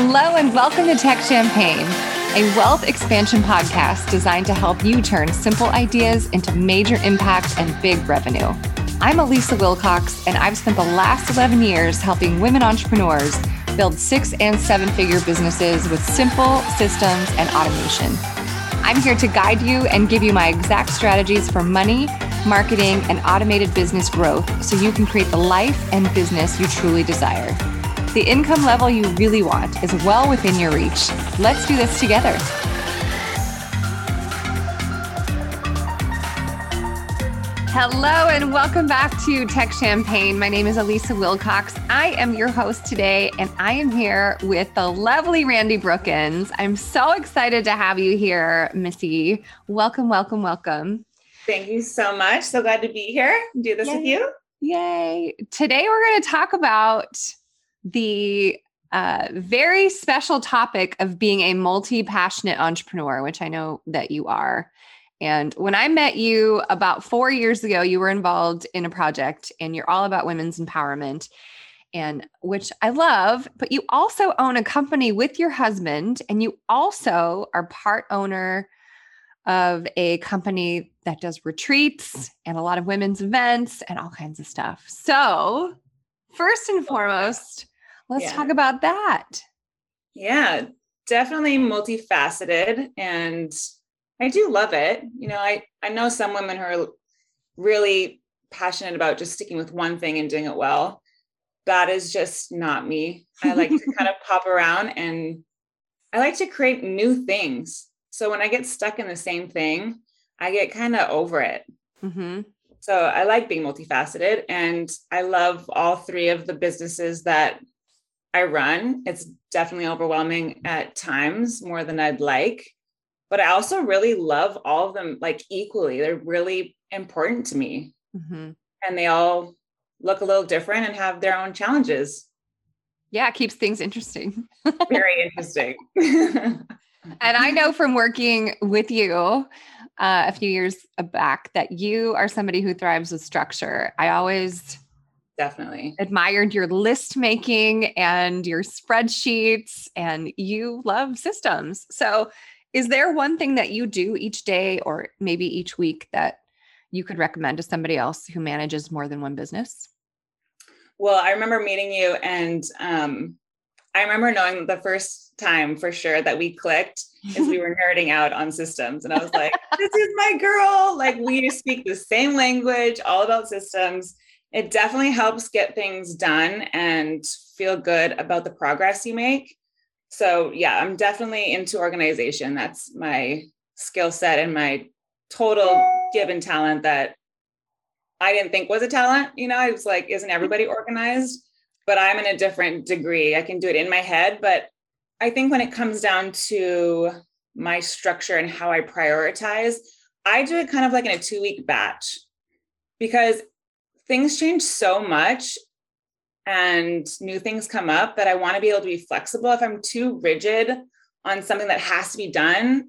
Hello, and welcome to Tech Champagne, a wealth expansion podcast designed to help you turn simple ideas into major impact and big revenue. I'm Elisa Wilcox, and I've spent the last 11 years helping women entrepreneurs build six and seven figure businesses with simple systems and automation. I'm here to guide you and give you my exact strategies for money, marketing, and automated business growth so you can create the life and business you truly desire. The income level you really want is well within your reach. Let's do this together. Hello and welcome back to Tech Champagne. My name is Elisa Wilcox. I am your host today, and I am here with the lovely Randee Brookins. I'm so excited to have you here, Missy. Welcome, welcome, welcome. Thank you so much. So glad to be here. Do this Yay. with you. Yay. Today we're going to talk about the uh, very special topic of being a multi passionate entrepreneur, which I know that you are. And when I met you about four years ago, you were involved in a project and you're all about women's empowerment, and which I love. But you also own a company with your husband, and you also are part owner of a company that does retreats and a lot of women's events and all kinds of stuff. So, first and foremost, let's yeah. talk about that. Yeah, definitely multifaceted and I do love it. You know, I I know some women who are really passionate about just sticking with one thing and doing it well. That is just not me. I like to kind of pop around and I like to create new things. So when I get stuck in the same thing, I get kind of over it. Mm-hmm. So I like being multifaceted and I love all three of the businesses that I run. It's definitely overwhelming at times more than I'd like but I also really love all of them like equally. They're really important to me. Mm-hmm. And they all look a little different and have their own challenges. Yeah, it keeps things interesting. Very interesting. and I know from working with you uh, a few years back that you are somebody who thrives with structure. I always definitely admired your list making and your spreadsheets, and you love systems. So is there one thing that you do each day or maybe each week that you could recommend to somebody else who manages more than one business? Well, I remember meeting you, and um, I remember knowing the first time for sure that we clicked is we were nerding out on systems. And I was like, this is my girl. Like, we speak the same language, all about systems. It definitely helps get things done and feel good about the progress you make so yeah i'm definitely into organization that's my skill set and my total given talent that i didn't think was a talent you know i was like isn't everybody organized but i'm in a different degree i can do it in my head but i think when it comes down to my structure and how i prioritize i do it kind of like in a two week batch because things change so much and new things come up that I want to be able to be flexible. If I'm too rigid on something that has to be done,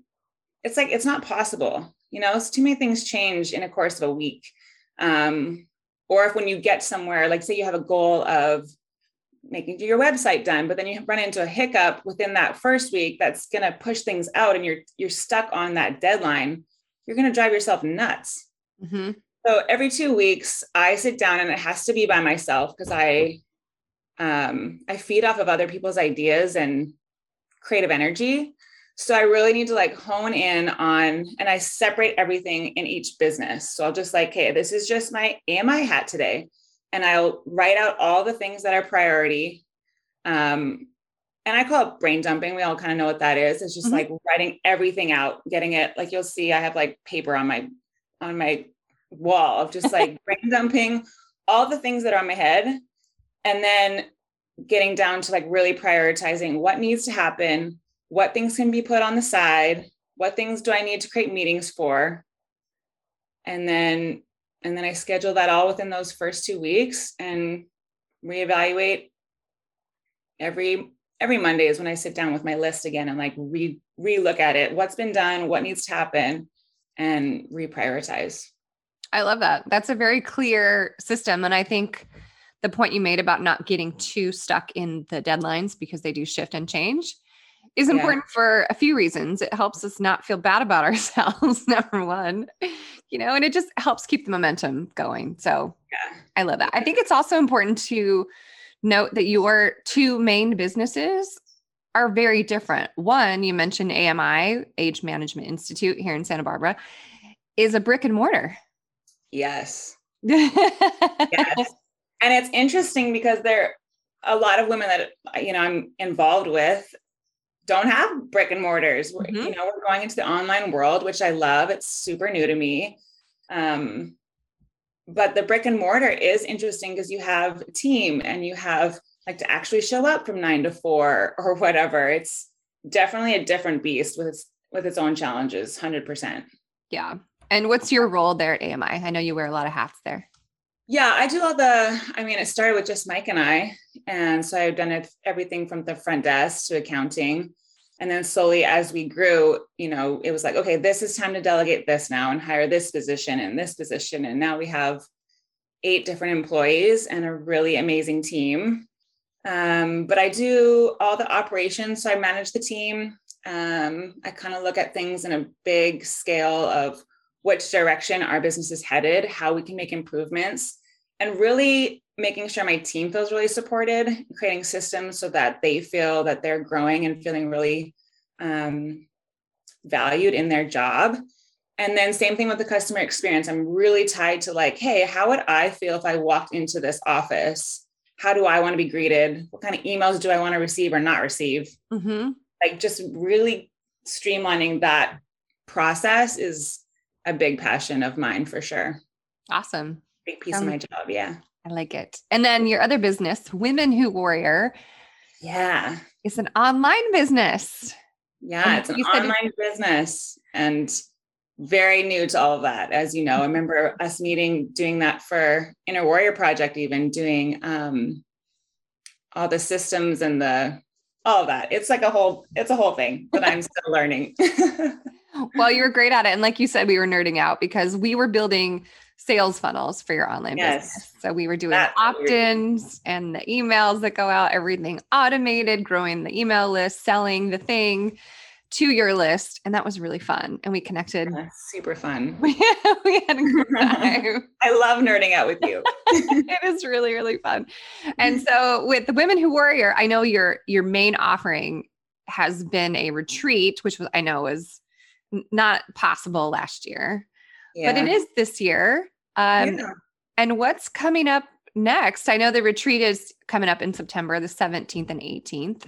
it's like it's not possible. You know, it's too many things change in a course of a week. Um, or if when you get somewhere, like say you have a goal of making your website done, but then you run into a hiccup within that first week that's going to push things out, and you're you're stuck on that deadline. You're going to drive yourself nuts. Mm-hmm. So every two weeks, I sit down, and it has to be by myself because I um, I feed off of other people's ideas and creative energy. So I really need to like hone in on, and I separate everything in each business. So I'll just like, hey, this is just my AMI hat today. And I'll write out all the things that are priority. Um, and I call it brain dumping. We all kind of know what that is. It's just mm-hmm. like writing everything out, getting it like you'll see I have like paper on my on my wall of just like brain dumping all the things that are on my head and then getting down to like really prioritizing what needs to happen what things can be put on the side what things do i need to create meetings for and then and then i schedule that all within those first two weeks and reevaluate every every monday is when i sit down with my list again and like re re-look at it. What's been done what needs to happen and reprioritize. I love that. That's a very clear system and i think the point you made about not getting too stuck in the deadlines because they do shift and change is Yeah. important for a few reasons. It helps us not feel bad about ourselves, number one, you know, and it just helps keep the momentum going. So Yeah. I love that. I think it's also important to note that your two main businesses are very different. One, you mentioned AMI, Age Management Institute here in Santa Barbara, is a brick and mortar. Yes. yes. Yes. and it's interesting because there are a lot of women that you know I'm involved with don't have brick and mortars. Mhm. You know, we're going into the online world, which I love. It's super new to me. Um, but the brick and mortar is interesting because you have a team and you have like to actually show up from nine to four or whatever. It's definitely a different beast with its with its own challenges, hundred percent. Yeah. And what's your role there at AMI? I know you wear a lot of hats there. Yeah, I do all the, I mean, it started with just Mike and I. And so I've done everything from the front desk to accounting. And then slowly as we grew, you know, it was like, okay, this is time to delegate this now and hire this position and this position. And now we have eight different employees and a really amazing team. Um, but I do all the operations. So I manage the team. Um, I kind of look at things in a big scale of which direction our business is headed, how we can make improvements, and really making sure my team feels really supported, creating systems so that they feel that they're growing and feeling really um, valued in their job. And then same thing with the customer experience. I'm really tied to like, hey, how would I feel if I walked into this office? How do I want to be greeted? What kind of emails do I want to receive or not receive? Mm-hmm. Like just really streamlining that process is a big passion of mine for sure. Awesome. Big piece Um, of my job. Yeah. I like it. And then your other business, Women Who Warrior, Yeah. It's an online business. Yeah. And It's an said it- online business and very new to all of that. As you know, I remember us meeting, doing that for Inner Warrior Project, even doing um, all the systems and the all of that. It's like a whole, it's a whole thing that I'm still learning. Well, you were great at it. And like you said, we were nerding out because we were building sales funnels for your online Yes. business. So we were doing That's what we were doing. opt-ins and the emails that go out, everything automated, growing the email list, selling the thing to your list. And that was really fun. And we connected. That's super fun. we had a good time. I love nerding out with you. it is really really fun and so with the women who warrior i know your your main offering has been a retreat which was i know was not possible last year Yeah. but it is this year um Yeah. and what's coming up next i know the retreat is coming up in september the 17th and 18th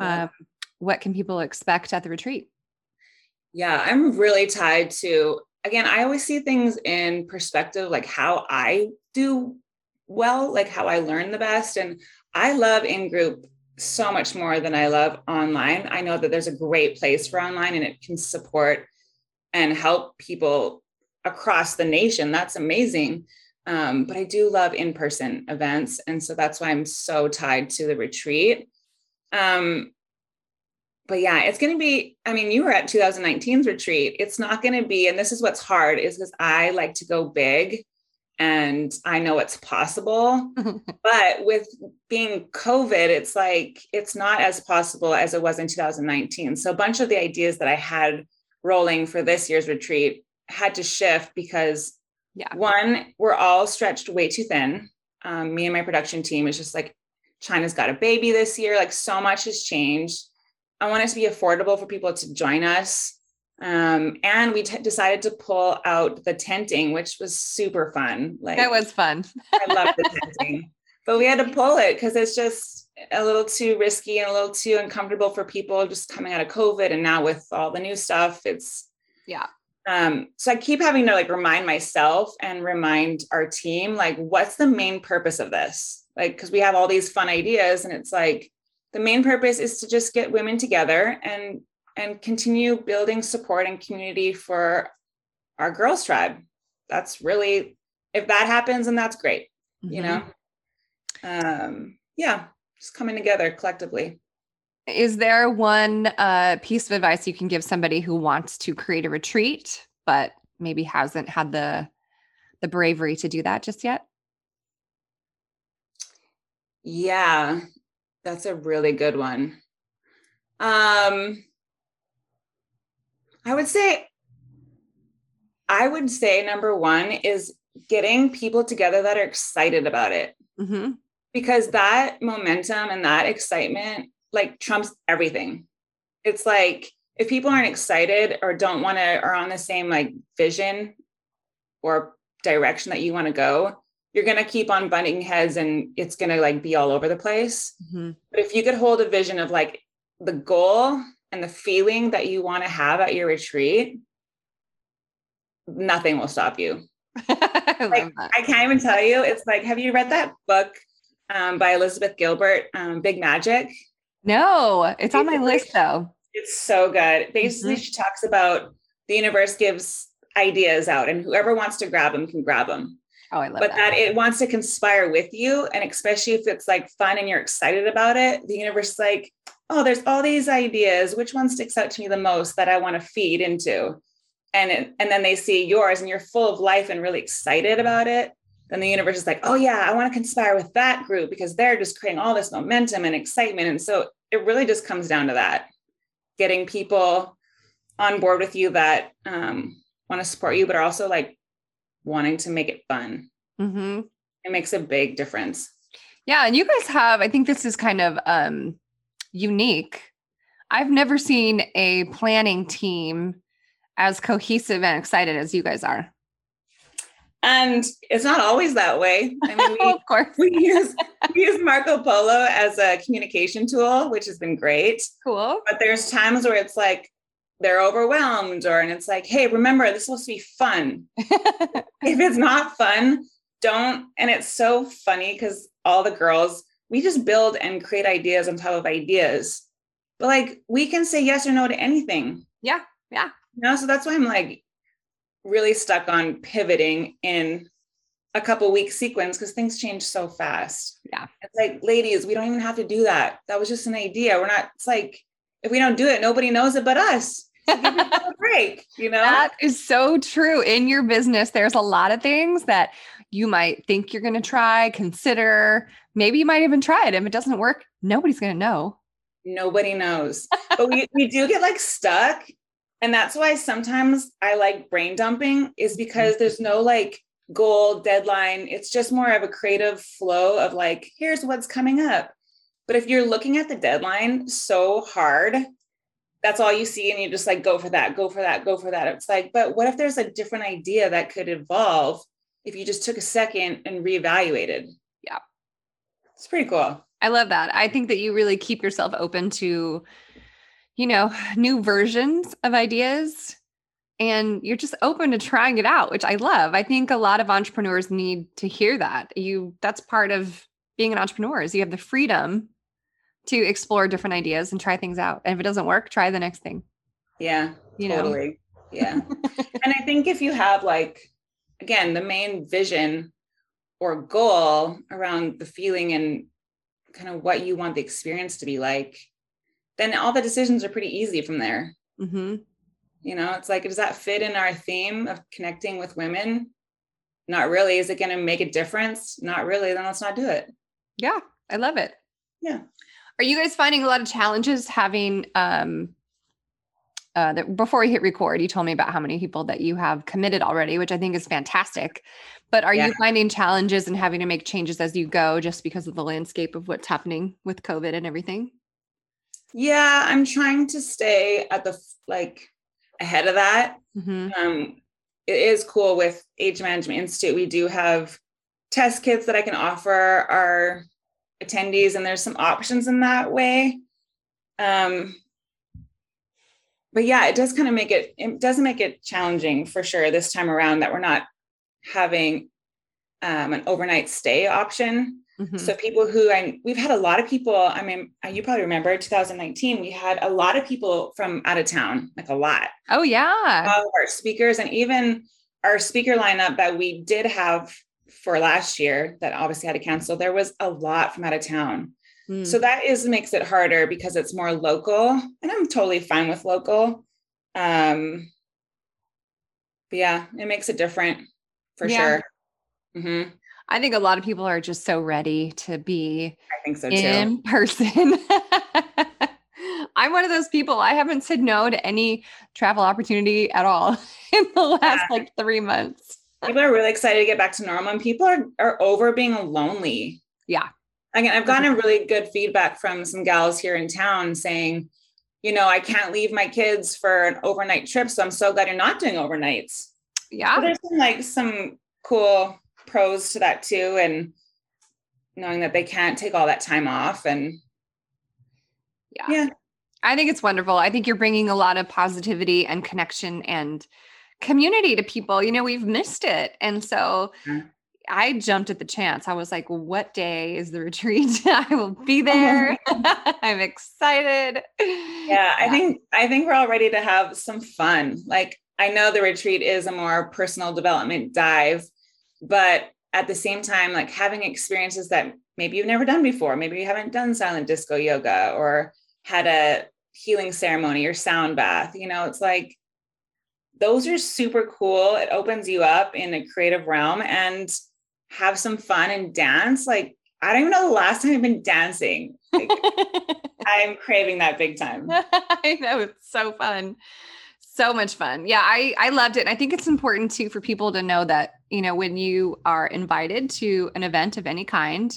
Yeah. um what can people expect at the retreat Yeah, I'm really tied to, again, I always see things in perspective, like how I do well, like how I learn the best. And I love in group so much more than I love online. I know that there's a great place for online and it can support and help people across the nation. That's amazing. Um, but I do love in person events. And so that's why I'm so tied to the retreat. Um, but yeah, it's going to be. I mean, you were at 2019's retreat. It's not going to be, and this is what's hard, is because I like to go big and I know it's possible. but with being COVID, it's like it's not as possible as it was in 2019. So a bunch of the ideas that I had rolling for this year's retreat had to shift because yeah one, we're all stretched way too thin. Um, me and my production team is just like, China's got a baby this year. Like so much has changed. I want it to be affordable for people to join us. Um, and we t- decided to pull out the tenting, which was super fun. Like that was fun I love the tenting, but we had to pull it because it's just a little too risky and a little too uncomfortable for people just coming out of COVID. And now with all the new stuff, it's yeah um, so I keep having to like remind myself and remind our team, like, what's the main purpose of this? Like, because we have all these fun ideas, and it's like the main purpose is to just get women together and and continue building support and community for our girls tribe. That's really if that happens, and that's great, you Mhm. know. Um, yeah, just coming together collectively. Is there one uh, piece of advice you can give somebody who wants to create a retreat but maybe hasn't had the the bravery to do that just yet? Yeah, that's a really good one. Um, I would say, I would say number one is getting people together that are excited about it. Mm-hmm. Because that momentum and that excitement like trumps everything. It's like if people aren't excited or don't want to or on the same like vision or direction that you want to go, you're going to keep on butting heads and it's going to like be all over the place. Mm-hmm. But if you could hold a vision of like the goal and the feeling that you want to have at your retreat, nothing will stop you. I, like, I can't even tell you. It's like, have you read that book um, by Elizabeth Gilbert, um, Big Magic? No, it's on my list though. It's so good. Basically, mm-hmm. she talks about the universe gives ideas out, and whoever wants to grab them can grab them. Oh, I love it. but that. that it wants to conspire with you. And especially if it's like fun and you're excited about it, the universe is like, oh, there's all these ideas. Which one sticks out to me the most that I want to feed into? And it, and then they see yours and you're full of life and really excited about it. Then the universe is like, oh yeah, I want to conspire with that group because they're just creating all this momentum and excitement. And so it really just comes down to that, getting people on board with you that um, want to support you, but are also like wanting to make it fun. Mm-hmm. It makes a big difference. Yeah. And you guys have, I think this is kind of um, unique. I've never seen a planning team as cohesive and excited as you guys are. And it's not always that way. I mean, we, of course, we use we use Marco Polo as a communication tool, which has been great. Cool. But there's times where it's like they're overwhelmed or and it's like hey remember this is supposed to be fun if it's not fun don't and it's so funny because all the girls we just build and create ideas on top of ideas but like we can say yes or no to anything yeah yeah you know so that's why i'm like really stuck on pivoting in a couple week sequence because things change so fast yeah it's like ladies we don't even have to do that that was just an idea we're not it's like if we don't do it nobody knows it but us a break, you know? That is so true. In your business, there's a lot of things that you might think you're going to try, consider. Maybe you might even try it. If it doesn't work, nobody's going to know. Nobody knows. but we, we do get like stuck. And that's why sometimes I like brain dumping, is because there's no like goal deadline. It's just more of a creative flow of like, here's what's coming up. But if you're looking at the deadline so hard, that's all you see and you just like go for that go for that go for that. It's like but what if there's a different idea that could evolve if you just took a second and reevaluated? Yeah. It's pretty cool. I love that. I think that you really keep yourself open to you know new versions of ideas and you're just open to trying it out which i love i think a lot of entrepreneurs need to hear that you that's part of being an entrepreneur is you have the freedom to explore different ideas and try things out. And if it doesn't work, try the next thing. Yeah, you totally. Know? Yeah. and I think if you have like, again, the main vision or goal around the feeling and kind of what you want the experience to be like, then all the decisions are pretty easy from there. Mm-hmm. You know, it's like, does that fit in our theme of connecting with women? Not really. Is it going to make a difference? Not really. Then let's not do it. Yeah, I love it. Yeah. Are you guys finding a lot of challenges having um uh that before we hit record, you told me about how many people that you have committed already, which I think is fantastic. But are yeah. you finding challenges and having to make changes as you go just because of the landscape of what's happening with COVID and everything? Yeah, I'm trying to stay at the like ahead of that. Mm-hmm. Um, it is cool with Age Management Institute. We do have test kits that I can offer our attendees and there's some options in that way um but yeah it does kind of make it it doesn't make it challenging for sure this time around that we're not having um, an overnight stay option mm-hmm. so people who i we've had a lot of people i mean uh, you probably remember 2019 we had a lot of people from out of town like a lot oh yeah our speakers and even our speaker lineup that we did have for last year that obviously had to cancel, there was a lot from out of town. Mm. So that is makes it harder because it's more local, and I'm totally fine with local. Um, but yeah, it makes it different for yeah. sure. Mm-hmm. I think a lot of people are just so ready to be I think so too. in person. I'm one of those people. I haven't said no to any travel opportunity at all in the last Yeah. like three months. people are really excited to get back to normal and people are, are over being lonely. Yeah. Again, I've gotten really good feedback from some gals here in town saying, you know, I can't leave my kids for an overnight trip. So I'm so glad you're not doing overnights. Yeah. But there's some like some cool pros to that too. And knowing that they can't take all that time off and Yeah. yeah, I think it's wonderful. I think you're bringing a lot of positivity and connection and community to people. You know, we've missed it. And so Yeah. I jumped at the chance. I was like, what day is the retreat? I will be there. I'm excited. yeah i think i think we're all ready to have some fun like i know the retreat is a more personal development dive but at the same time like having experiences that maybe you've never done before maybe you haven't done silent disco yoga or had a healing ceremony or sound bath you know it's like those are super cool it opens you up in a creative realm and have some fun and dance like i don't even know the last time i've been dancing like, i'm craving that big time I know it's so fun. So much fun. Yeah, I I loved it. And I think it's important too for people to know that, you know, when you are invited to an event of any kind,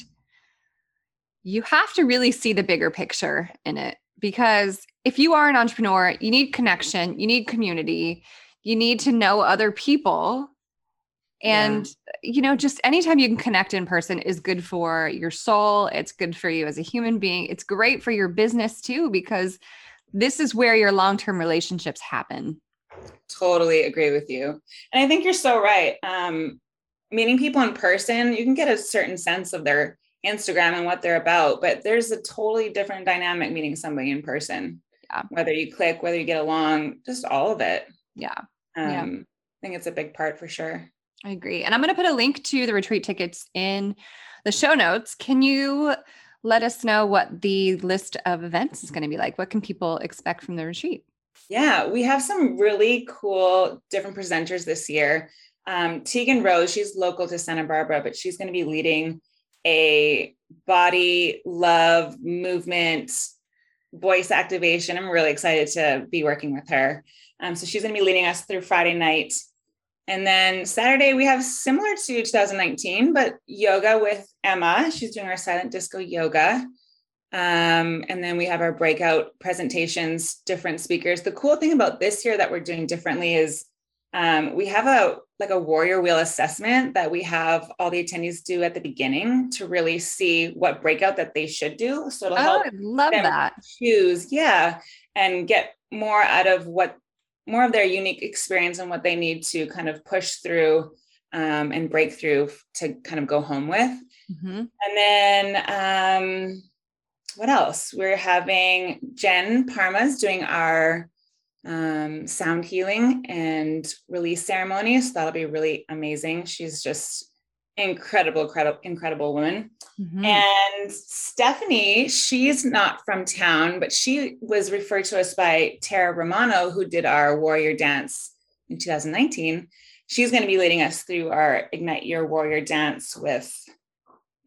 you have to really see the bigger picture in it because if you are an entrepreneur, you need connection, you need community, you need to know other people. Yeah. And you know, just anytime you can connect in person is good for your soul. It's good for you as a human being. It's great for your business too, because this is where your long term relationships happen. Totally agree with you and i think you're so right um meeting people in person you can get a certain sense of their instagram and what they're about but there's a totally different dynamic meeting somebody in person Yeah. whether you click whether you get along just all of it Yeah, um Yeah. i think it's a big part for sure I agree. And I'm going to put a link to the retreat tickets in the show notes. Can you let us know what the list of events is going to be like? What can people expect from the retreat? Yeah, we have some really cool different presenters this year. Um, Tegan Rose, she's local to Santa Barbara, but she's going to be leading a body love movement voice activation. I'm really excited to be working with her. Um, so she's going to be leading us through Friday night. And then Saturday, we have similar to 2019, but yoga with Emma. She's doing our silent disco yoga. Um, and then we have our breakout presentations, different speakers. The cool thing about this year that we're doing differently is um, we have a like a warrior wheel assessment that we have all the attendees do at the beginning to really see what breakout that they should do. So it'll Oh, help I love them that. choose, yeah, and get more out of what more of their unique experience and what they need to kind of push through um, and break through to kind of go home with. Mhm. And then um, what else? We're having Jen Parma's doing our um, sound healing and release ceremony. So that'll be really amazing. She's just incredible, incredible, incredible woman. Mhm. And Stephanie, she's not from town, but she was referred to us by Tara Romano, who did our warrior dance in 2019. She's going to be leading us through our Ignite Your Warrior dance with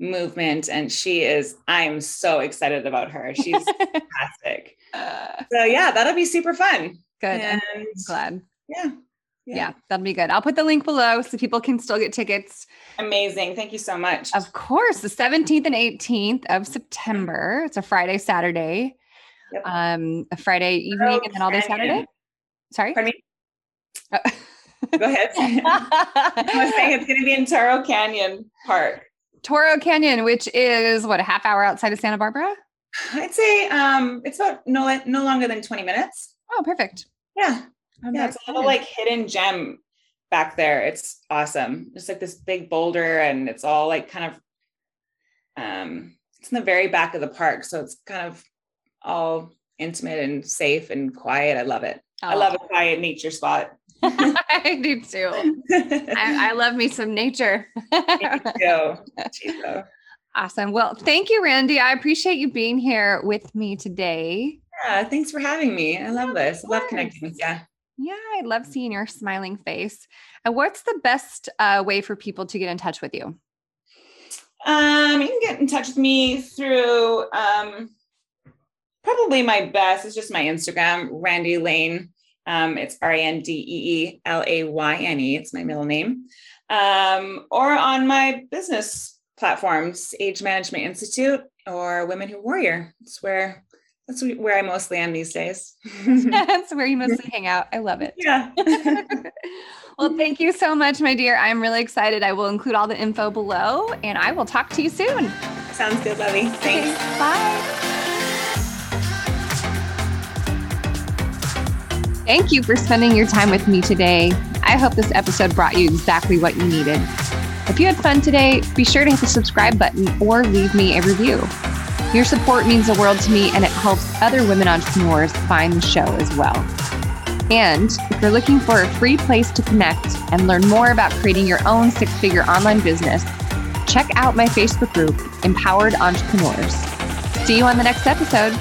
movement. And she is, I'm so excited about her. She's fantastic. Uh, So, yeah, that'll be super fun. good. I'm glad. yeah, Yeah. that'll be good. I'll put the link below so people can still get tickets. amazing. Thank you so much. Of course, the 17th and 18th of September. It's a Friday, Saturday. Yep. Um, a Friday evening and then all day Saturday. Sorry. Pardon me. Go ahead. I was saying it's going to be in Toro Canyon Park. Toro Canyon, which is what a half hour outside of Santa Barbara. I'd say um, it's about no no longer than 20 minutes. Oh, perfect. Yeah. I'm yeah, very it's a little like hidden gem back there. It's awesome. Just like this big boulder, and it's all like kind of um it's in the very back of the park. So it's kind of all intimate and safe and quiet. I love it. I love a quiet nature spot. I do too. I, I love me some nature. Awesome. Well, thank you, Randee. I appreciate you being here with me today. Yeah, thanks for having me. I love this. I love connecting with you. Yeah, I love seeing your smiling face. And what's the best uh, way for people to get in touch with you? Um, you can get in touch with me through um, probably my best is just my Instagram, Randee Layne. Um, it's R A N D E E L A Y N E. It's my middle name. Um, or on my business platforms, Age Management Institute or Women Who Warrior. It's where that's where I mostly am these days. that's where you mostly hang out. I love it. Yeah. well, thank you so much, my dear. I'm really excited. I will include all the info below and I will talk to you soon. Sounds good, Lovey. Thanks. Okay, bye. Thank you for spending your time with me today. I hope this episode brought you exactly what you needed. If you had fun today, be sure to hit the subscribe button or leave me a review. Your support means the world to me and it helps other women entrepreneurs find the show as well. And if you're looking for a free place to connect and learn more about creating your own six figure online business, check out my Facebook group, Empowered Entrepreneurs. See you on the next episode.